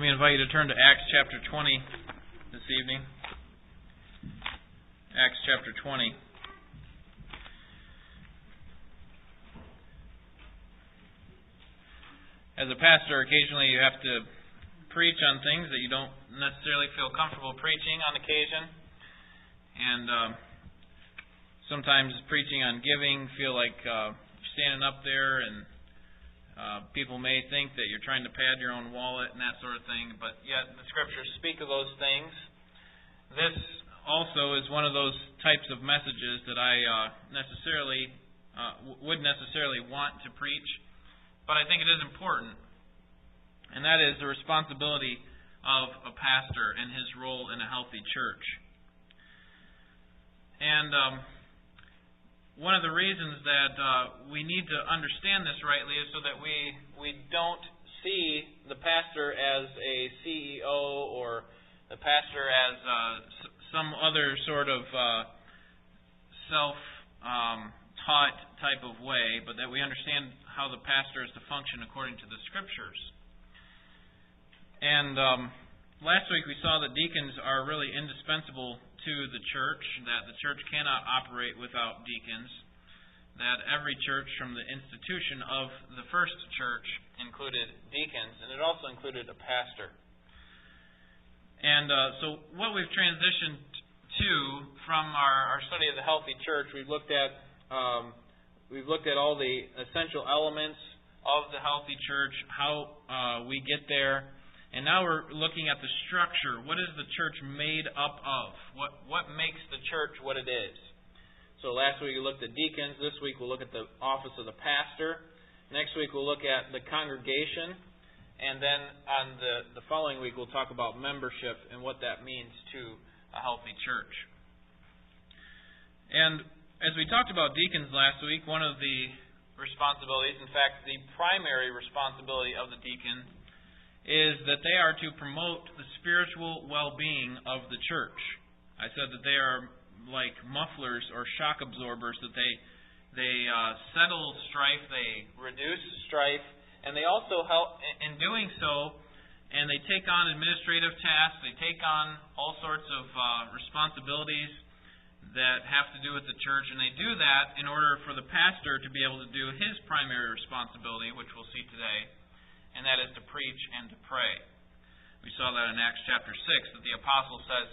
Let me invite you to turn to Acts chapter 20 this evening. Acts chapter 20. As a pastor, occasionally you have to preach on things that you don't necessarily feel comfortable preaching on occasion. And um, sometimes preaching on giving feel like uh, standing up there and uh, people may think that you're trying to pad your own wallet and that sort of thing, but yet the scriptures speak of those things. This also is one of those types of messages that I uh, necessarily uh, would necessarily want to preach, but I think it is important, and that is the responsibility of a pastor and his role in a healthy church. And um, one of the reasons that uh, we need to understand this rightly is so that we we don't see the pastor as a CEO or the pastor as uh, some other sort of uh, self um, taught type of way, but that we understand how the pastor is to function according to the scriptures. And um, last week we saw that deacons are really indispensable to the church, that the church cannot operate without deacons, that every church from the institution of the first church included deacons, and it also included a pastor. And uh, so, what we've transitioned to from our, our study of the healthy church, we've looked at um, we've looked at all the essential elements of the healthy church, how uh, we get there, and now we're looking at the structure. What is the church made up of? What what makes the church what it is? So last week we looked at deacons. This week we'll look at the office of the pastor. Next week we'll look at the congregation. And then on the, the following week we'll talk about membership and what that means to a healthy church. And as we talked about deacons last week, one of the responsibilities, in fact, the primary responsibility of the deacon, is that they are to promote the spiritual well being of the church. I said that they are like mufflers or shock absorbers that they they uh, settle strife, they reduce strife, and they also help in doing so. And they take on administrative tasks. They take on all sorts of uh, responsibilities that have to do with the church, and they do that in order for the pastor to be able to do his primary responsibility, which we'll see today, and that is to preach and to pray. We saw that in Acts chapter 6, that the apostle says,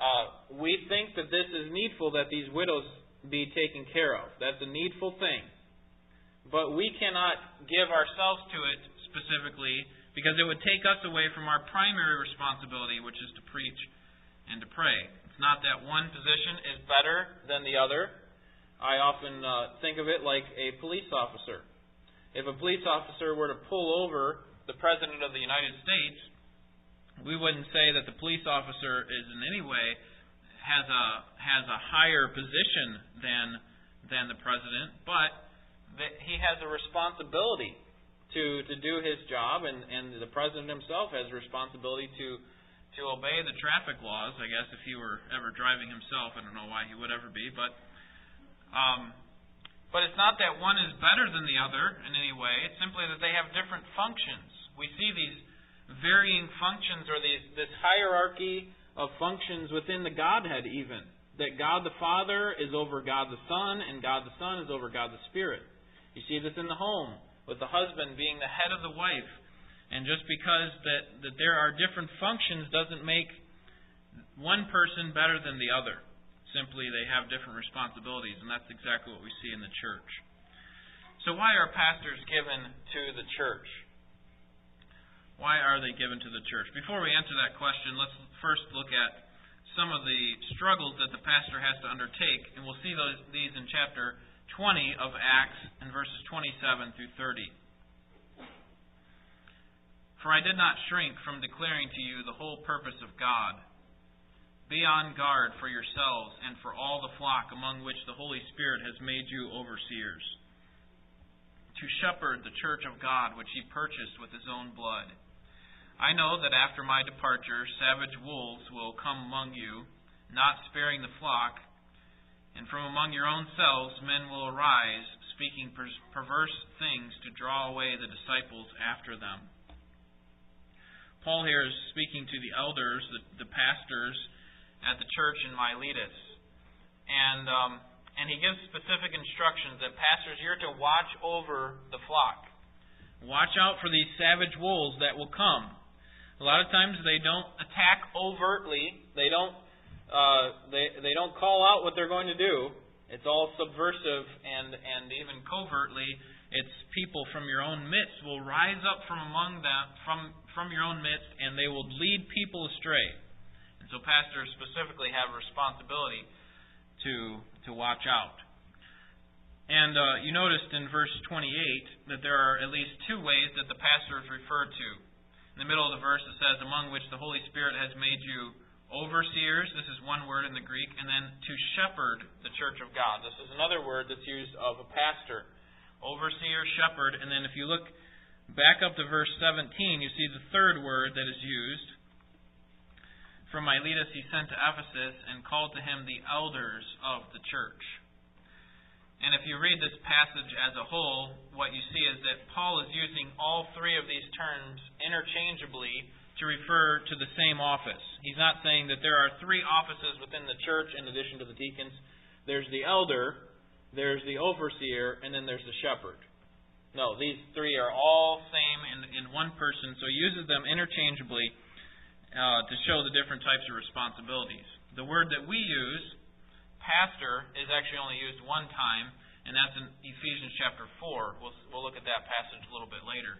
uh, we think that this is needful that these widows be taken care of. That's a needful thing. But we cannot give ourselves to it specifically because it would take us away from our primary responsibility, which is to preach and to pray. It's not that one position is better than the other. I often uh, think of it like a police officer. If a police officer were to pull over the President of the United States, we wouldn't say that the police officer is in any way has a has a higher position than than the president, but that he has a responsibility to to do his job, and and the president himself has a responsibility to to obey the traffic laws. I guess if he were ever driving himself, I don't know why he would ever be, but um, but it's not that one is better than the other in any way. It's simply that they have different functions. We see these varying functions or these, this hierarchy of functions within the Godhead, even. That God the Father is over God the Son, and God the Son is over God the Spirit. You see this in the home, with the husband being the head of the wife. And just because that, that there are different functions doesn't make one person better than the other. Simply, they have different responsibilities, and that's exactly what we see in the church. So, why are pastors given to the church? Why are they given to the church? Before we answer that question, let's first look at some of the struggles that the pastor has to undertake, and we'll see those, these in chapter 20 of Acts in verses 27 through 30. For I did not shrink from declaring to you the whole purpose of God. Be on guard for yourselves and for all the flock among which the Holy Spirit has made you overseers, to shepherd the church of God which he purchased with his own blood. I know that after my departure, savage wolves will come among you, not sparing the flock, and from among your own selves men will arise, speaking perverse things to draw away the disciples after them. Paul here is speaking to the elders, the, the pastors at the church in Miletus. And um, and he gives specific instructions that pastors, you're to watch over the flock. Watch out for these savage wolves that will come. A lot of times they don't attack overtly. They don't uh, they they don't call out what they're going to do. It's all subversive and and even covertly. It's people from your own midst will rise up from among them from from your own midst, and they will lead people astray. So pastors specifically have a responsibility to to watch out. And uh, you noticed in verse 28 that there are at least two ways that the pastor is referred to. In the middle of the verse it says, among which the Holy Spirit has made you overseers. This is one word in the Greek. And then to shepherd the church of God. This is another word that's used of a pastor. Overseer, shepherd. And then if you look back up to verse 17, you see the third word that is used. From Miletus he sent to Ephesus and called to him the elders of the church. And if you read this passage as a whole, what you see is that Paul is using all three of these terms interchangeably to refer to the same office. He's not saying that there are three offices within the church in addition to the deacons. There's the elder, there's the overseer, and then there's the shepherd. No, these three are all same in, in one person, so he uses them interchangeably uh, to show the different types of responsibilities. The word that we use, pastor, is actually only used one time, and that's in Ephesians chapter 4. We'll, we'll look at that passage a little bit later.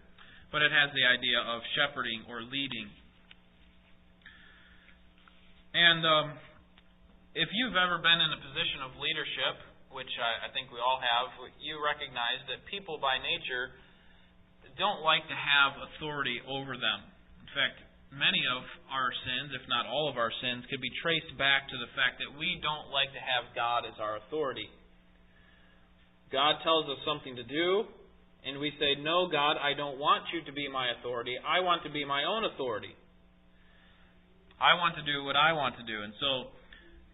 But it has the idea of shepherding or leading. And um, if you've ever been in a position of leadership, which I, I think we all have, you recognize that people by nature don't like to have authority over them. In fact, many of our sins, if not all of our sins, could be traced back to the fact that we don't like to have God as our authority. God tells us something to do, and we say, No, God, I don't want you to be my authority. I want to be my own authority. I want to do what I want to do. And so,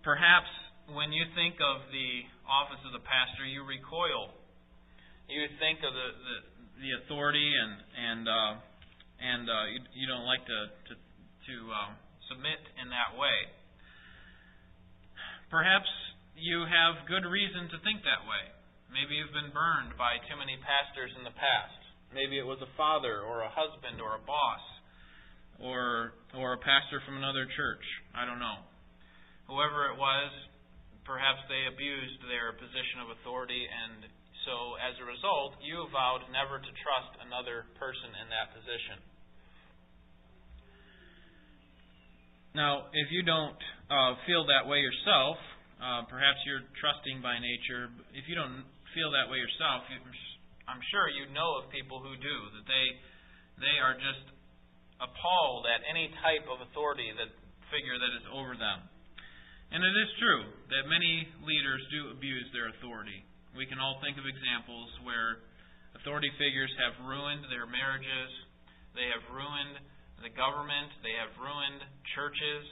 perhaps when you think of the office of the pastor, you recoil. You think of the, the, the authority and, and uh, and uh, you, you don't like to to, to um, submit in that way. Perhaps you have good reason to think that way. Maybe you've been burned by too many pastors in the past. Maybe it was a father or a husband or a boss or or a pastor from another church. I don't know. Whoever it was, perhaps they abused their position of authority and so, as a result, you have vowed never to trust another person in that position. Now, if you don't uh, feel that way yourself, uh, perhaps you're trusting by nature. If you don't feel that way yourself, you, I'm sure you know of people who do that they they are just appalled at any type of authority that figure that is over them. And it is true that many leaders do abuse their authority. We can all think of examples where authority figures have ruined their marriages, they have ruined the government, they have ruined churches.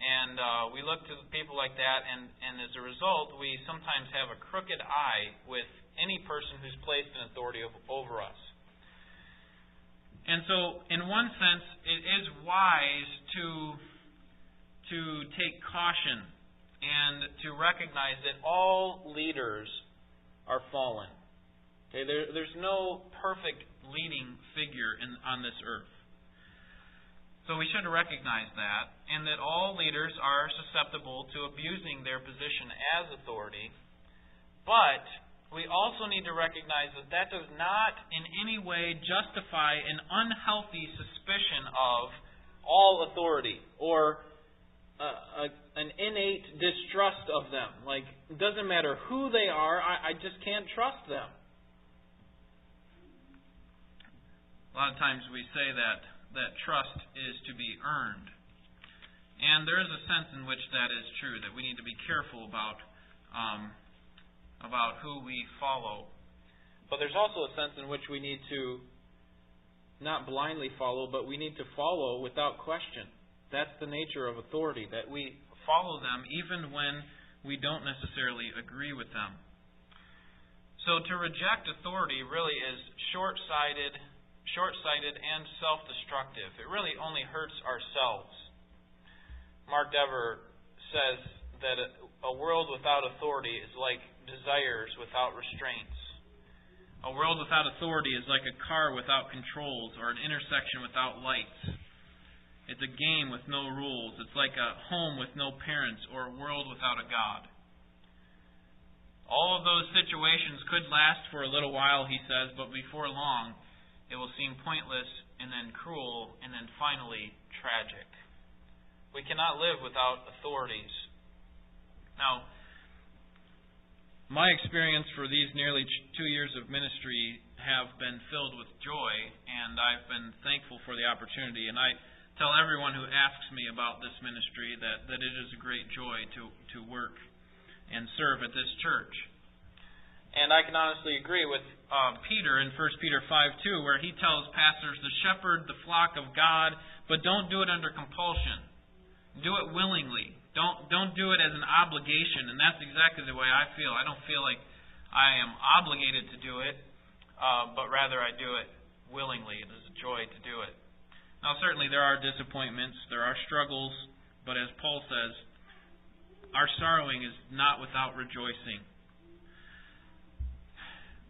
And uh, we look to people like that, and, and as a result, we sometimes have a crooked eye with any person who's placed an authority over us. And so, in one sense, it is wise to to take caution and to recognize that all leaders are fallen. Okay, there, there's no perfect leading figure in, on this earth. So we should recognize that, and that all leaders are susceptible to abusing their position as authority. But we also need to recognize that that does not in any way justify an unhealthy suspicion of all authority or a, an innate distrust of them. Like, it doesn't matter who they are, I, I just can't trust them. A lot of times we say that, that trust is to be earned. And there is a sense in which that is true, that we need to be careful about, um, about who we follow. But there's also a sense in which we need to not blindly follow, but we need to follow without question. That's the nature of authority, that we follow them even when we don't necessarily agree with them. So to reject authority really is short sighted, short sighted, and self destructive. It really only hurts ourselves. Mark Dever says that a world without authority is like desires without restraints. A world without authority is like a car without controls or an intersection without lights. It's a game with no rules. It's like a home with no parents or a world without a God. All of those situations could last for a little while, he says, but before long, it will seem pointless and then cruel and then finally tragic. We cannot live without authorities. Now, my experience for these nearly two years of ministry have been filled with joy, and I've been thankful for the opportunity. And I tell everyone who asks me about this ministry that, that it is a great joy to, to work and serve at this church. And I can honestly agree with uh, Peter in 1 Peter 5 2, where he tells pastors to shepherd the flock of God, but don't do it under compulsion. Do it willingly. Don't don't do it as an obligation, and that's exactly the way I feel. I don't feel like I am obligated to do it, uh, but rather I do it willingly. It is a joy to do it. Now, certainly there are disappointments, there are struggles, but as Paul says, our sorrowing is not without rejoicing.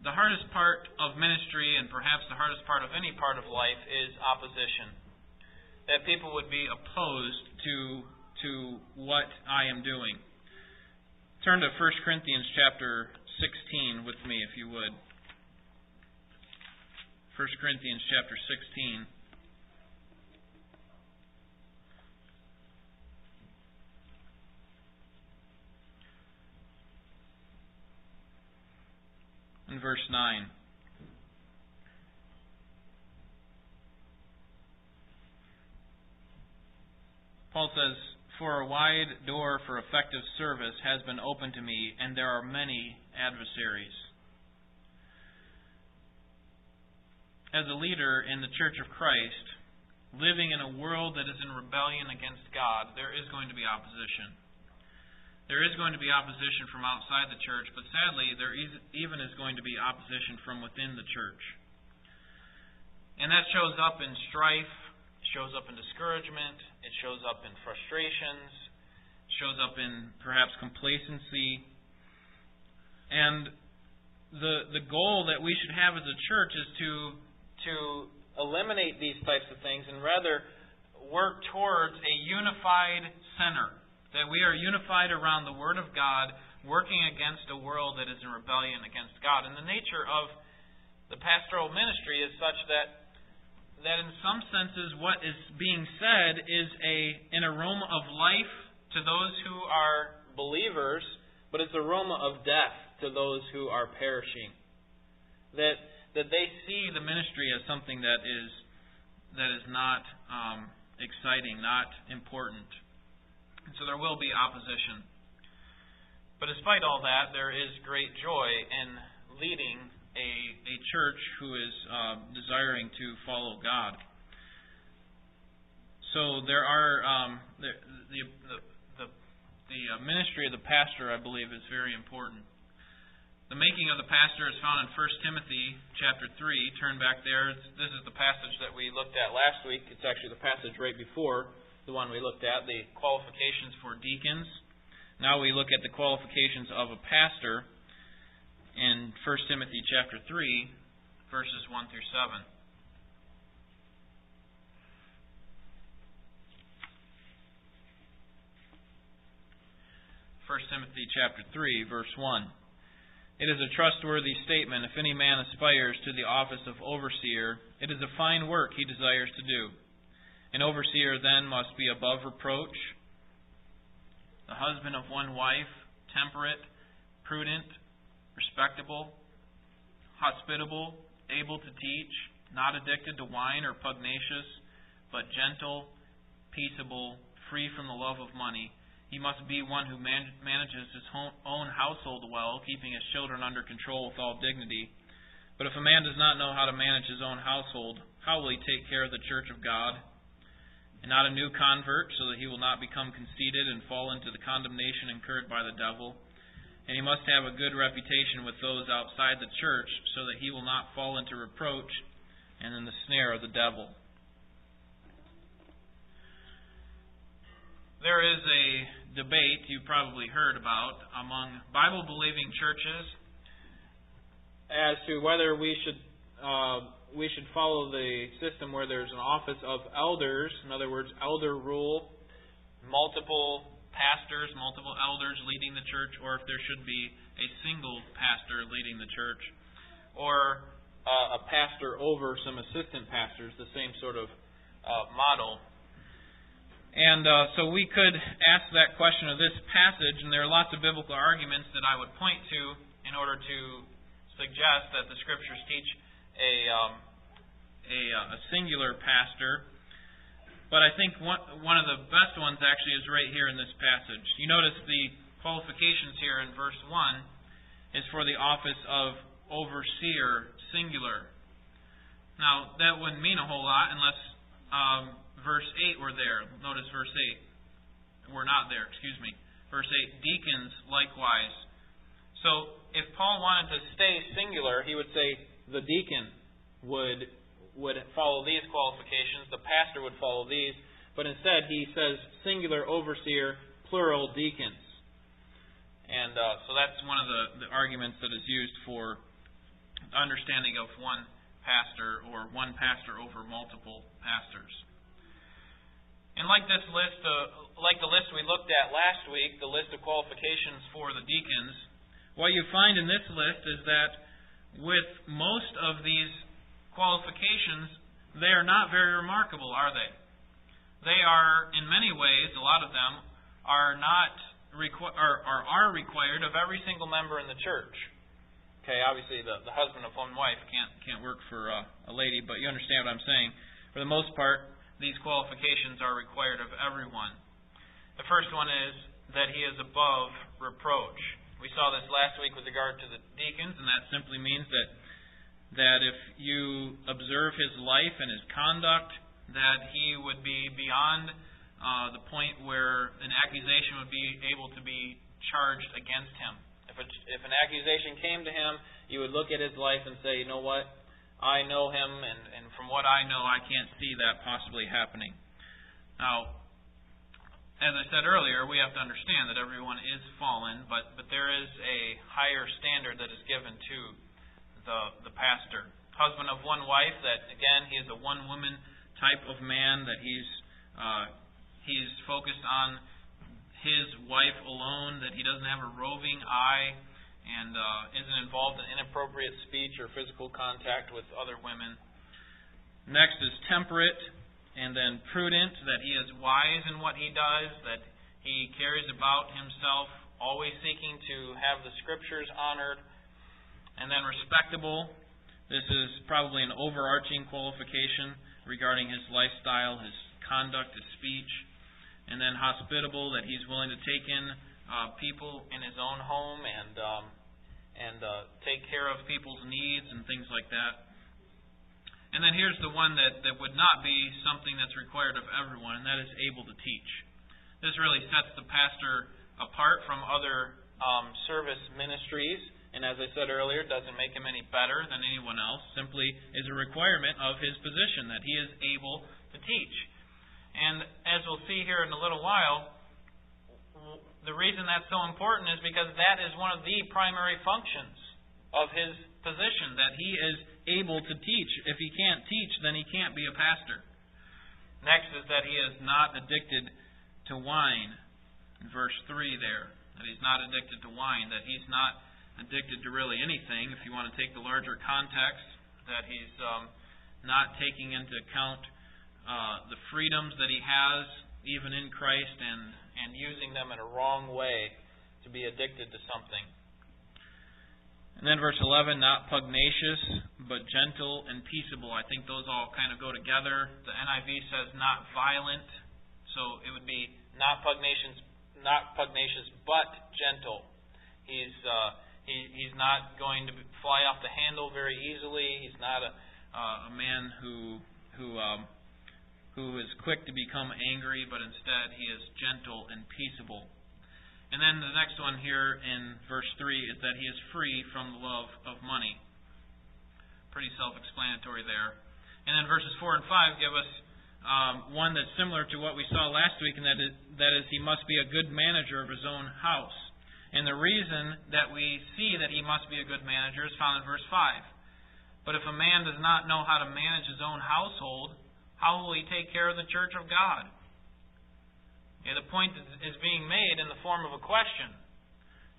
The hardest part of ministry, and perhaps the hardest part of any part of life, is opposition. That people would be opposed to to what I am doing. Turn to 1 Corinthians chapter 16 with me, if you would. 1 Corinthians chapter 16. In verse 9. Paul says, for a wide door for effective service has been opened to me, and there are many adversaries. As a leader in the Church of Christ, living in a world that is in rebellion against God, there is going to be opposition. There is going to be opposition from outside the church, but sadly, there even is going to be opposition from within the church. And that shows up in strife, shows up in discouragement, it shows up in frustrations, shows up in perhaps complacency. And the the goal that we should have as a church is to to eliminate these types of things and rather work towards a unified center. That we are unified around the Word of God, working against a world that is in rebellion against God. And the nature of the pastoral ministry is such that that in some senses what is being said is a an aroma of life to those who are believers, but it's aroma of death to those who are perishing. That that they see the ministry as something that is that is not um, exciting, not important. And so there will be opposition. But despite all that, there is great joy in leading a, a church who is uh, desiring to follow God. So there are um, the, the, the, the uh, ministry of the pastor, I believe, is very important. The making of the pastor is found in 1 Timothy chapter 3. Turn back there. This is the passage that we looked at last week. It's actually the passage right before the one we looked at, the qualifications for deacons. Now we look at the qualifications of a pastor in 1 Timothy chapter 3, verses 1 through 7. First Timothy chapter 3 verse 1 It is a trustworthy statement if any man aspires to the office of overseer it is a fine work he desires to do an overseer then must be above reproach the husband of one wife temperate prudent respectable, hospitable, able to teach, not addicted to wine or pugnacious, but gentle, peaceable, free from the love of money. He must be one who man- manages his own household well, keeping his children under control with all dignity. But if a man does not know how to manage his own household, how will he take care of the church of God? And not a new convert, so that he will not become conceited and fall into the condemnation incurred by the devil and he must have a good reputation with those outside the church, so that he will not fall into reproach and in the snare of the devil. There is a debate you've probably heard about among Bible believing churches as to whether we should uh, we should follow the system where there's an office of elders, in other words, elder rule, multiple pastors, multiple elders leading the church, or if there should be a single pastor leading the church, or uh, a pastor over some assistant pastors, the same sort of uh, model. And uh, so we could ask that question of this passage, and there are lots of biblical arguments that I would point to in order to suggest that the Scriptures teach a um, a, uh, a singular pastor. But I think one one of the best ones actually is right here in this passage. You notice the qualifications here in verse one is for the office of overseer, singular. Now that wouldn't mean a whole lot unless um, verse eight were there. Notice verse eight. We're not there. Excuse me. Verse eight. Deacons likewise. So if Paul wanted to stay singular, he would say the deacon would would follow these qualifications, the pastor would follow these, but instead he says singular overseer, plural deacons. And uh, so that's one of the, the arguments that is used for understanding of one pastor or one pastor over multiple pastors. And like this list, uh, like the list we looked at last week, the list of qualifications for the deacons, what you find in this list is that with most of these qualifications, they are not very remarkable, are they? They are, in many ways, a lot of them are not requ- or, or are required of every single member in the church. Okay, obviously the, the husband of one wife can't can't work for uh, a lady, but you understand what I'm saying. For the most part, these qualifications are required of everyone. The first one is that he is above reproach. We saw this last week with regard to the deacons, and that simply means that that if you observe his life and his conduct, that he would be beyond uh, the point where an accusation would be able to be charged against him. If, a, if an accusation came to him, you would look at his life and say, you know what? I know him, and, and from what I know, I can't see that possibly happening. Now, as I said earlier, we have to understand that everyone is fallen, but, but there is a higher standard that is given to the, the pastor. Husband of one wife, that again, he is a one woman type of man, that he's, uh, he's focused on his wife alone, that he doesn't have a roving eye, and uh, isn't involved in inappropriate speech or physical contact with other women. Next is temperate and then prudent, that he is wise in what he does, that he carries about himself, always seeking to have the Scriptures honored, and then respectable. This is probably an overarching qualification regarding his lifestyle, his conduct, his speech. And then hospitable, that he's willing to take in uh, people in his own home and um, and uh, take care of people's needs and things like that. And then here's the one that, that would not be something that's required of everyone, and that is able to teach. This really sets the pastor apart from other um, service ministries, and as I said earlier, doesn't make him any better than anyone else, simply is a requirement of his position that he is able to teach. And as we'll see here in a little while, the reason that's so important is because that is one of the primary functions of his position, that he is able to teach. If he can't teach, then he can't be a pastor. Next is that he is not addicted to wine. In verse 3 there, that he's not addicted to wine, that he's not addicted to really anything, if you want to take the larger context, that he's um, not taking into account uh, the freedoms that he has, even in Christ, and, and using them in a wrong way to be addicted to something. And then verse 11, not pugnacious, but gentle and peaceable. I think those all kind of go together. The NIV says not violent, so it would be not pugnacious, not pugnacious, but gentle. He's uh, he, he's not going to fly off the handle very easily. He's not a uh, a man who who um, who is quick to become angry, but instead he is gentle and peaceable. And then the next one here in verse 3 is that he is free from the love of money. Pretty self explanatory there. And then verses 4 and 5 give us um, one that's similar to what we saw last week, and that is, that is, he must be a good manager of his own house. And the reason that we see that he must be a good manager is found in verse 5. But if a man does not know how to manage his own household, how will he take care of the church of God? Yeah, the point is being made in the form of a question.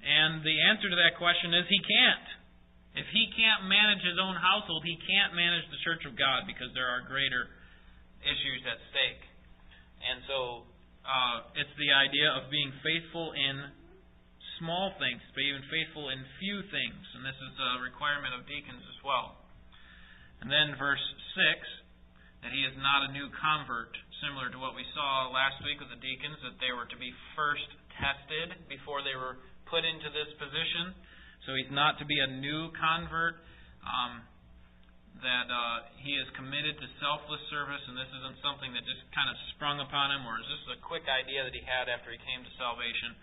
And the answer to that question is he can't. If he can't manage his own household, he can't manage the church of God because there are greater issues at stake. And so uh, it's the idea of being faithful in small things, but even faithful in few things. And this is a requirement of deacons as well. And then verse 6 that he is not a new convert, similar to what we saw last week with the deacons, that they were to be first tested before they were put into this position. So he's not to be a new convert. Um, that uh, he is committed to selfless service, and this isn't something that just kind of sprung upon him, or is this a quick idea that he had after he came to salvation,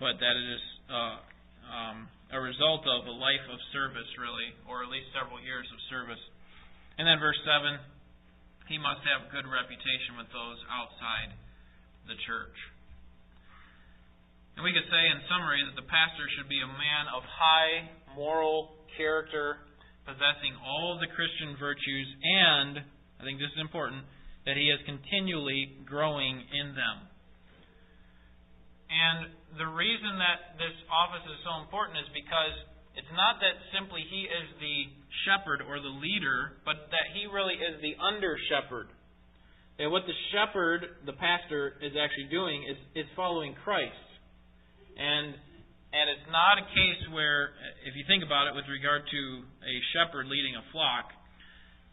but that it is uh, um, a result of a life of service, really, or at least several years of service. And then verse 7 he must have good reputation with those outside the church. And we could say, in summary, that the pastor should be a man of high moral character possessing all of the Christian virtues, and, I think this is important, that he is continually growing in them. And the reason that this office is so important is because it's not that simply he is the shepherd or the leader, but that he really is the under shepherd. And what the shepherd, the pastor, is actually doing is, is following Christ. And and it's not a case where, if you think about it with regard to a shepherd leading a flock,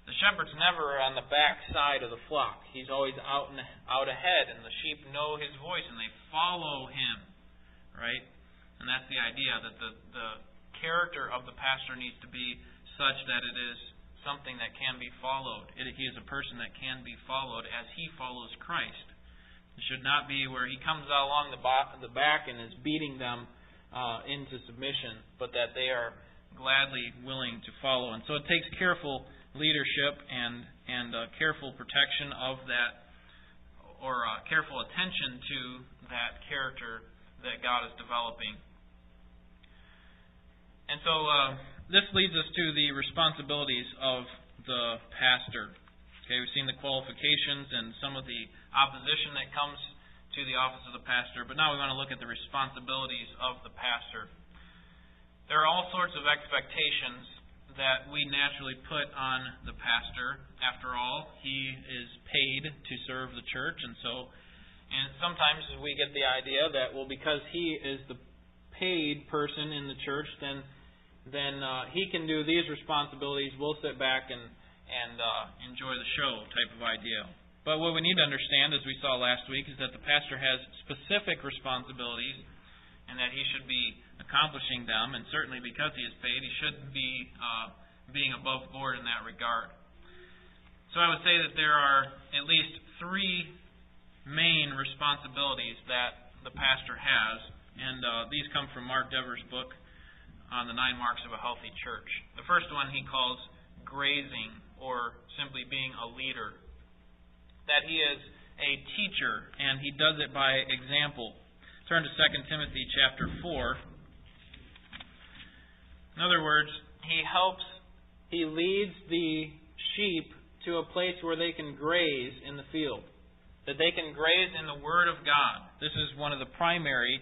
the shepherd's never on the back side of the flock. He's always out and out ahead, and the sheep know his voice and they follow him, right? And that's the idea that the the character of the pastor needs to be such that it is something that can be followed. He is a person that can be followed as he follows Christ. It should not be where he comes out along the, the back and is beating them uh, into submission, but that they are gladly willing to follow. And so it takes careful leadership and and uh, careful protection of that, or uh, careful attention to that character that God is developing. And so uh, this leads us to the responsibilities of the pastor. Okay, we've seen the qualifications and some of the opposition that comes to the office of the pastor, but now we want to look at the responsibilities of the pastor. There are all sorts of expectations that we naturally put on the pastor. After all, he is paid to serve the church, and so, and sometimes we get the idea that well, because he is the paid person in the church, then then uh, he can do these responsibilities. We'll sit back and and uh, enjoy the show type of idea. But what we need to understand, as we saw last week, is that the pastor has specific responsibilities and that he should be accomplishing them. And certainly because he is paid, he shouldn't be uh, being above board in that regard. So I would say that there are at least three main responsibilities that the pastor has. And uh, these come from Mark Dever's book on the nine marks of a healthy church. The first one he calls grazing, or simply being a leader that he is a teacher, and he does it by example. Turn to 2 Timothy chapter 4. In other words, he helps, he leads the sheep to a place where they can graze in the field, that they can graze in the Word of God. This is one of the primary,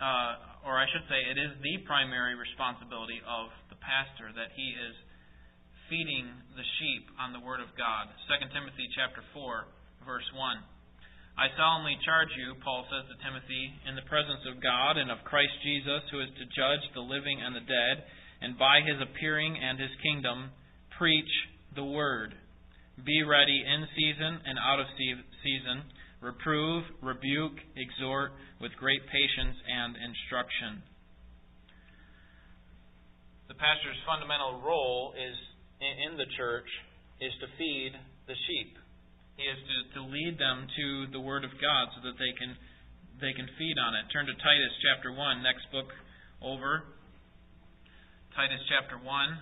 uh, or I should say, it is the primary responsibility of the pastor that he is feeding the sheep on the word of God. 2 Timothy chapter 4 verse 1. I solemnly charge you, Paul says to Timothy, in the presence of God and of Christ Jesus, who is to judge the living and the dead, and by his appearing and his kingdom, preach the word. Be ready in season and out of season. Reprove, rebuke, exhort with great patience and instruction. The pastor's fundamental role is in the church is to feed the sheep. He is to, to lead them to the Word of God so that they can they can feed on it. Turn to Titus chapter one, next book over. Titus chapter one.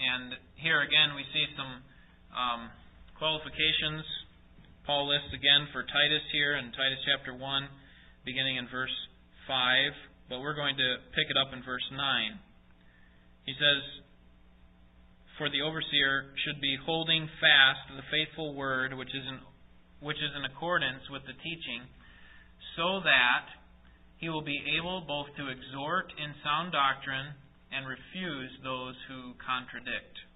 And here again we see some um, qualifications. Paul lists again for Titus here in Titus chapter 1, beginning in verse 5, but we're going to pick it up in verse 9. He says, For the overseer should be holding fast the faithful word which is in, which is in accordance with the teaching, so that he will be able both to exhort in sound doctrine and refuse those who contradict.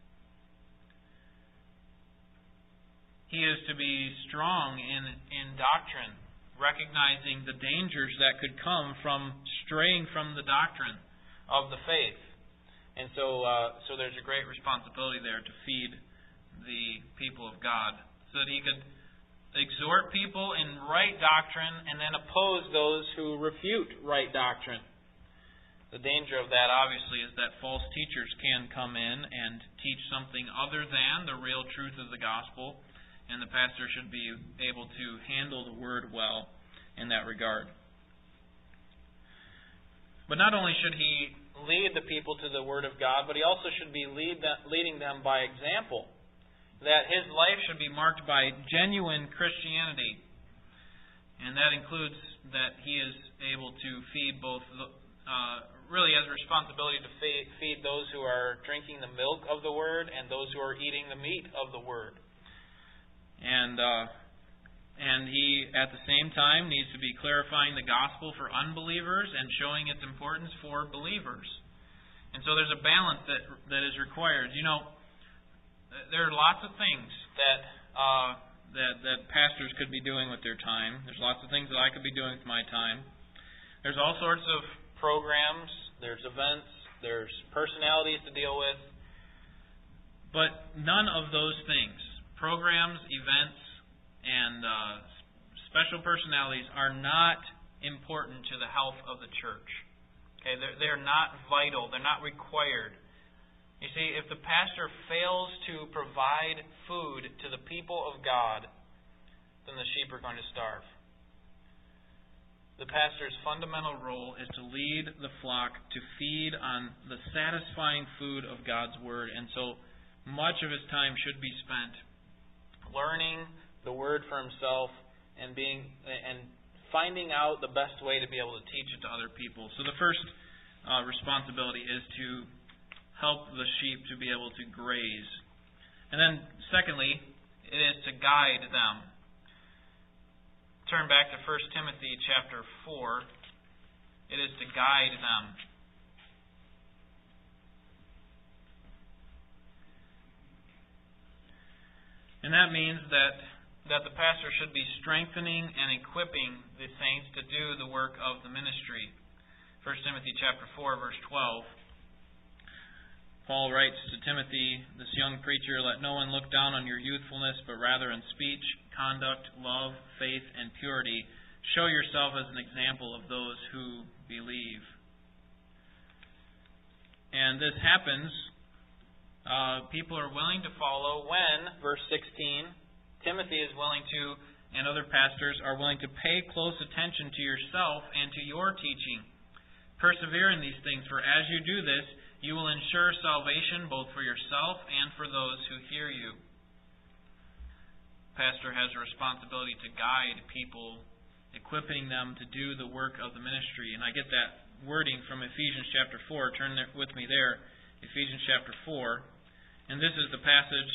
He is to be strong in, in doctrine, recognizing the dangers that could come from straying from the doctrine of the faith. And so, uh, so there's a great responsibility there to feed the people of God, so that he could exhort people in right doctrine and then oppose those who refute right doctrine. The danger of that, obviously, is that false teachers can come in and teach something other than the real truth of the gospel, and the pastor should be able to handle the word well in that regard. But not only should he lead the people to the word of God, but he also should be lead them, leading them by example. That his life should be marked by genuine Christianity. And that includes that he is able to feed both uh, really has a responsibility to feed those who are drinking the milk of the Word and those who are eating the meat of the Word. And uh, and he, at the same time, needs to be clarifying the gospel for unbelievers and showing its importance for believers. And so there's a balance that that is required. You know, there are lots of things that uh, that that pastors could be doing with their time. There's lots of things that I could be doing with my time. There's all sorts of programs there's events, there's personalities to deal with. But none of those things, programs, events, and uh, special personalities, are not important to the health of the church. Okay, they're, they're not vital. They're not required. You see, if the pastor fails to provide food to the people of God, then the sheep are going to starve the pastor's fundamental role is to lead the flock to feed on the satisfying food of God's Word. And so much of his time should be spent learning the Word for himself and being and finding out the best way to be able to teach it to other people. So the first uh, responsibility is to help the sheep to be able to graze. And then secondly, it is to guide them turn back to 1 Timothy chapter 4, it is to guide them. And that means that, that the pastor should be strengthening and equipping the saints to do the work of the ministry. 1 Timothy chapter 4 verse 12. Paul writes to Timothy, this young preacher, let no one look down on your youthfulness, but rather in speech, conduct, love, faith, and purity, show yourself as an example of those who believe. And this happens, uh, people are willing to follow when, verse 16, Timothy is willing to, and other pastors are willing to pay close attention to yourself and to your teaching. Persevere in these things, for as you do this, you will ensure salvation both for yourself and for those who hear you pastor has a responsibility to guide people, equipping them to do the work of the ministry. And I get that wording from Ephesians chapter 4. Turn with me there, Ephesians chapter 4. And this is the passage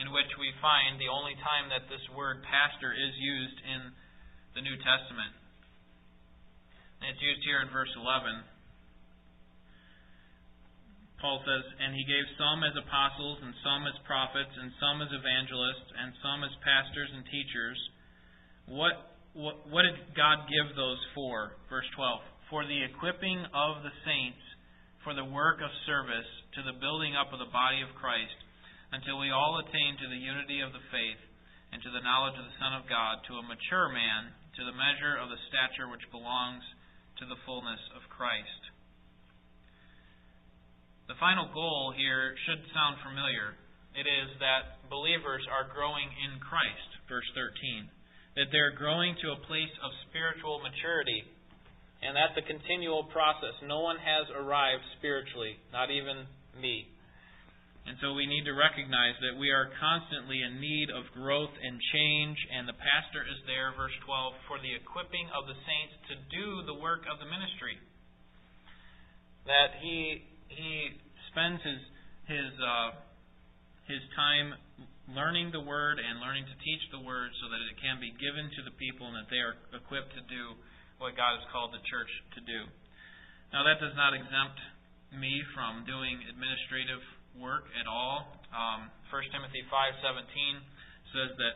in which we find the only time that this word pastor is used in the New Testament. And it's used here in verse 11. Paul says, And he gave some as apostles, and some as prophets, and some as evangelists, and some as pastors and teachers. What, what, what did God give those for? Verse 12. For the equipping of the saints, for the work of service, to the building up of the body of Christ, until we all attain to the unity of the faith, and to the knowledge of the Son of God, to a mature man, to the measure of the stature which belongs to the fullness of Christ. The final goal here should sound familiar. It is that believers are growing in Christ, verse 13. That they're growing to a place of spiritual maturity. And that's a continual process. No one has arrived spiritually, not even me. And so we need to recognize that we are constantly in need of growth and change, and the pastor is there, verse 12, for the equipping of the saints to do the work of the ministry. That he he spends his his uh, his time learning the word and learning to teach the word so that it can be given to the people and that they are equipped to do what God has called the church to do. Now that does not exempt me from doing administrative work at all. Um, 1 Timothy 5:17 says that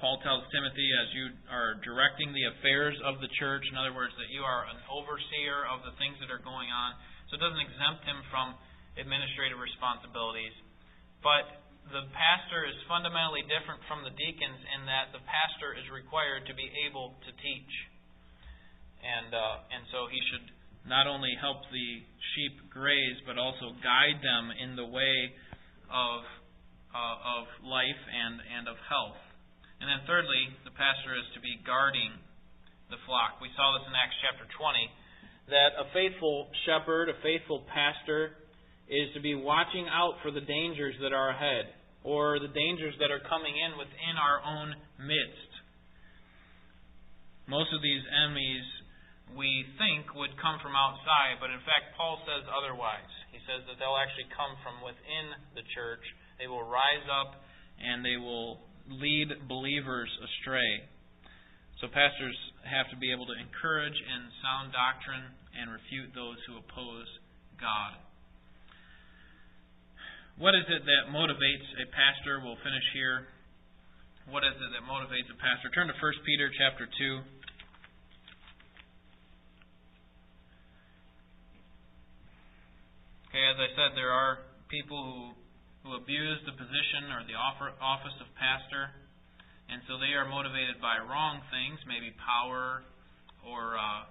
Paul tells Timothy as you are directing the affairs of the church, in other words, that you are an overseer of the things that are going on. So it doesn't exempt him from administrative responsibilities. But the pastor is fundamentally different from the deacons in that the pastor is required to be able to teach. And uh, and so he should not only help the sheep graze, but also guide them in the way of, uh, of life and, and of health. And then, thirdly, the pastor is to be guarding the flock. We saw this in Acts chapter 20 that a faithful shepherd, a faithful pastor, is to be watching out for the dangers that are ahead or the dangers that are coming in within our own midst. Most of these enemies we think would come from outside, but in fact, Paul says otherwise. He says that they'll actually come from within the church. They will rise up and they will lead believers astray. So, pastors have to be able to encourage in sound doctrine and refute those who oppose God. What is it that motivates a pastor? We'll finish here. What is it that motivates a pastor? Turn to 1 Peter chapter 2. Okay, as I said, there are people who who abuse the position or the office of pastor, and so they are motivated by wrong things, maybe power or uh,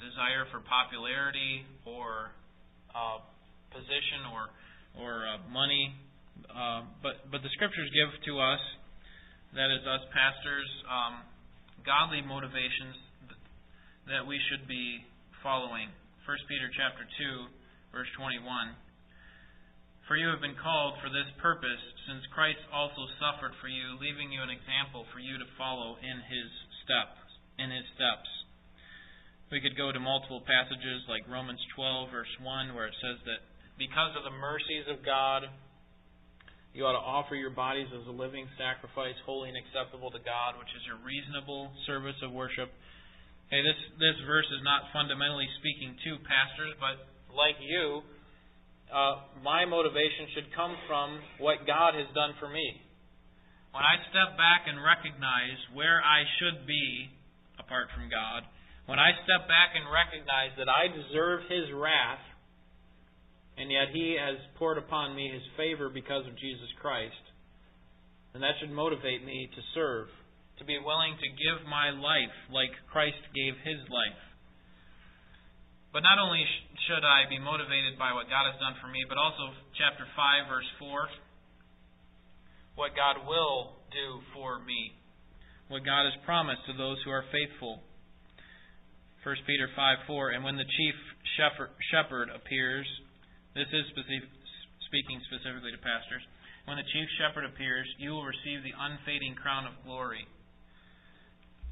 desire for popularity or uh, position or or uh, money. Uh, but but the scriptures give to us, that is us pastors, um, godly motivations that we should be following. First Peter chapter two Verse 21 For you have been called for this purpose, since Christ also suffered for you, leaving you an example for you to follow in his steps. In his steps. We could go to multiple passages like Romans 12, verse 1, where it says that because of the mercies of God, you ought to offer your bodies as a living sacrifice, holy and acceptable to God, which is your reasonable service of worship. Okay, this this verse is not fundamentally speaking to pastors, but like you, uh, my motivation should come from what God has done for me. When I step back and recognize where I should be apart from God, when I step back and recognize that I deserve His wrath, and yet He has poured upon me His favor because of Jesus Christ, then that should motivate me to serve, to be willing to give my life like Christ gave His life. But not only should I be motivated by what God has done for me, but also chapter 5, verse 4, what God will do for me, what God has promised to those who are faithful. 1 Peter 5 4, and when the chief shepherd, appears, this is speaking specifically to pastors, when the chief shepherd appears, you will receive the unfading crown of glory.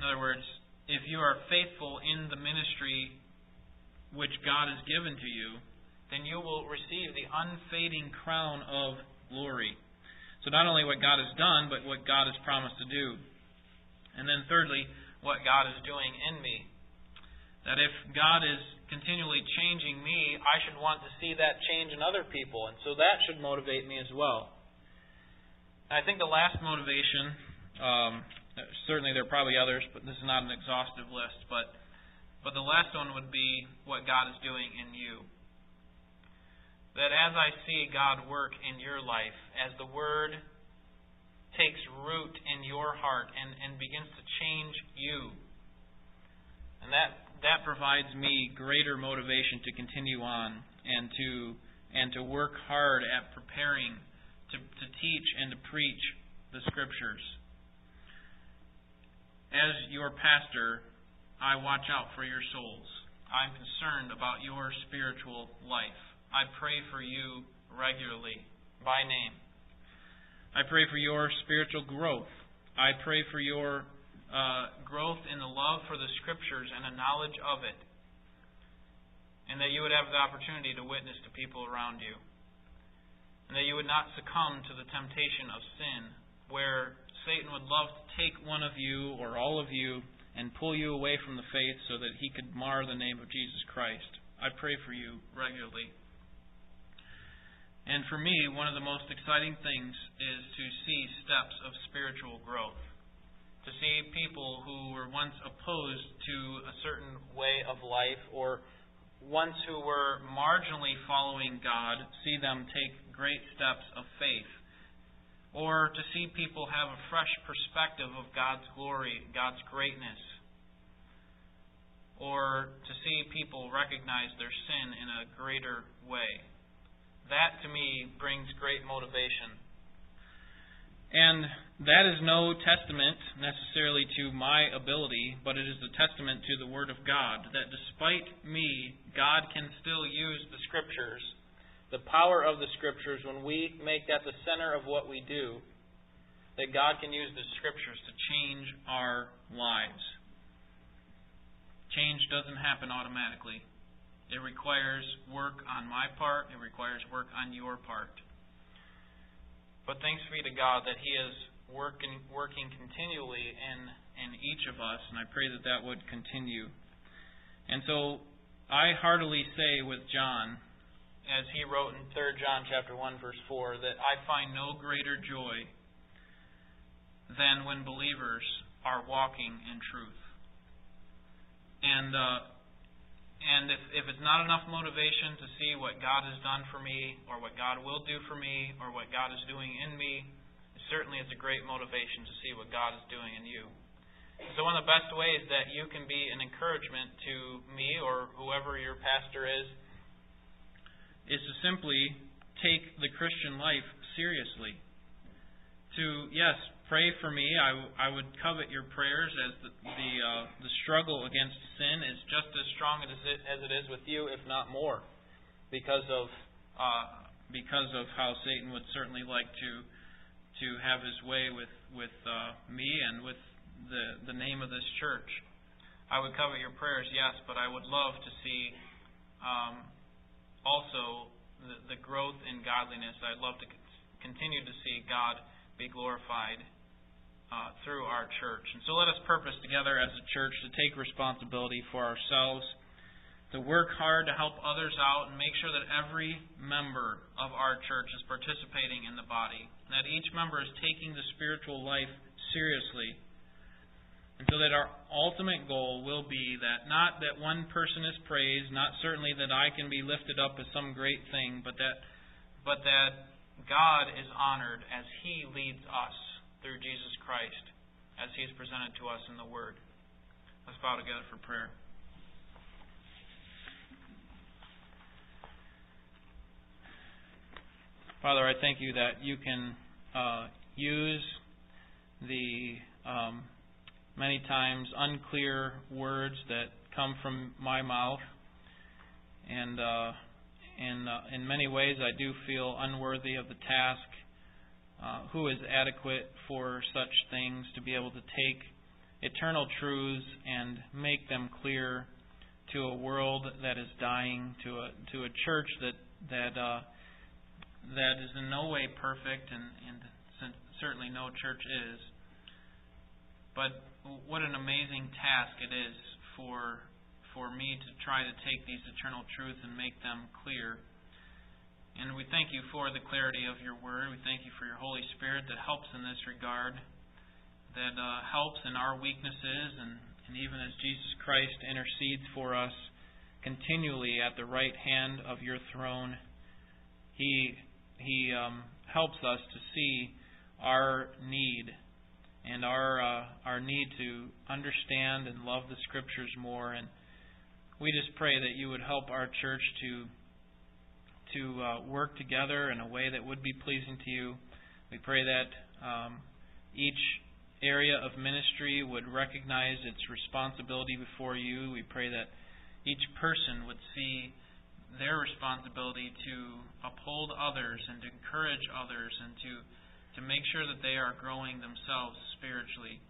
In other words, if you are faithful in the ministry which God has given to you, then you will receive the unfading crown of glory. So, not only what God has done, but what God has promised to do. And then, thirdly, what God is doing in me. That if God is continually changing me, I should want to see that change in other people. And so that should motivate me as well. I think the last motivation, um, certainly there are probably others, but this is not an exhaustive list, but but the last one would be what God is doing in you. That as I see God work in your life, as the Word takes root in your heart and, and begins to change you, and that, that provides me greater motivation to continue on and to, and to work hard at preparing to, to teach and to preach the Scriptures. As your pastor, I watch out for your souls. I'm concerned about your spiritual life. I pray for you regularly. by name. I pray for your spiritual growth. I pray for your uh, growth in the love for the Scriptures and a knowledge of it. And that you would have the opportunity to witness to people around you. And that you would not succumb to the temptation of sin, where Satan would love to take one of you or all of you and pull you away from the faith so that he could mar the name of Jesus Christ. I pray for you regularly. And for me, one of the most exciting things is to see steps of spiritual growth. To see people who were once opposed to a certain way of life or once who were marginally following God, see them take great steps of faith. Or to see people have a fresh perspective of God's glory, God's greatness. Or to see people recognize their sin in a greater way. That to me brings great motivation. And that is no testament necessarily to my ability, but it is a testament to the Word of God that despite me, God can still use the Scriptures, the power of the Scriptures, when we make that the center of what we do, that God can use the Scriptures to change our lives. Change doesn't happen automatically. It requires work on my part, it requires work on your part. But thanks be to God that He is working, working continually in, in each of us, and I pray that that would continue. And so I heartily say with John, as he wrote in 3 John chapter 1 verse 4, that I find no greater joy than when believers are walking in truth. And uh, and if, if it's not enough motivation to see what God has done for me, or what God will do for me, or what God is doing in me, it certainly is a great motivation to see what God is doing in you. So, one of the best ways that you can be an encouragement to me or whoever your pastor is, is to simply take the Christian life seriously. To, yes, pray for me. I, I would covet your prayers as the the, uh, the struggle against sin is just as strong as it, as it is with you, if not more, because of uh, because of how Satan would certainly like to to have his way with with uh, me and with the the name of this church. I would covet your prayers, yes, but I would love to see um, also the, the growth in godliness. I'd love to continue to see God be glorified uh, through our church. And so let us purpose together as a church to take responsibility for ourselves, to work hard to help others out, and make sure that every member of our church is participating in the body, that each member is taking the spiritual life seriously. And so that our ultimate goal will be that not that one person is praised, not certainly that I can be lifted up as some great thing, but that but that God is honored as He leads us through Jesus Christ as He is presented to us in the Word. Let's bow together for prayer. Father, I thank you that you can uh, use the um, many times unclear words that come from my mouth, and uh, in uh, in many ways I do feel unworthy of the task uh, who is adequate for such things to be able to take eternal truths and make them clear to a world that is dying, to a to a church that that uh, that is in no way perfect, and, and certainly no church is. But what an amazing task it is for for me to try to take these eternal truths and make them clear and we thank you for the clarity of your word. We thank you for your Holy Spirit that helps in this regard, that uh, helps in our weaknesses, and, and even as Jesus Christ intercedes for us continually at the right hand of your throne, He He um, helps us to see our need and our uh, our need to understand and love the Scriptures more. And we just pray that you would help our church to to uh, work together in a way that would be pleasing to you. We pray that um, each area of ministry would recognize its responsibility before you. We pray that each person would see their responsibility to uphold others and to encourage others and to, to make sure that they are growing themselves spiritually.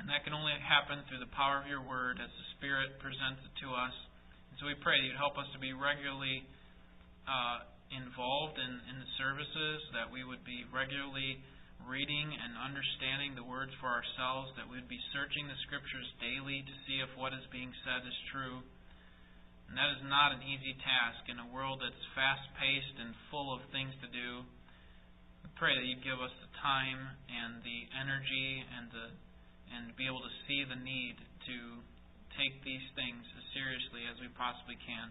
And that can only happen through the power of your word as the Spirit presents it to us. And so we pray that you'd help us to be regularly uh, involved in, in the services, that we would be regularly reading and understanding the words for ourselves, that we would be searching the Scriptures daily to see if what is being said is true. And that is not an easy task in a world that's fast paced and full of things to do. Pray that you give us the time and the energy and the and be able to see the need to take these things as seriously as we possibly can.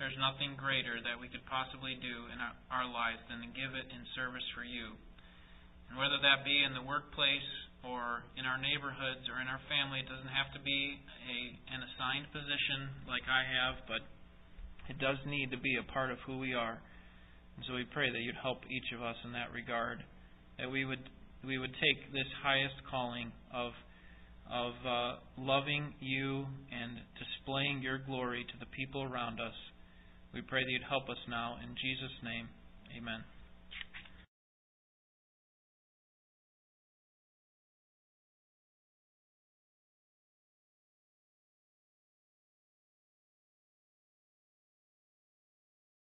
There's nothing greater that we could possibly do in our, our lives than to give it in service for you. And whether that be in the workplace or in our neighborhoods or in our family, it doesn't have to be a an assigned position like I have, but it does need to be a part of who we are. And so we pray that you'd help each of us in that regard, that we would we would take this highest calling of of uh, loving you and displaying your glory to the people around us. We pray that you'd help us now in Jesus' name. Amen.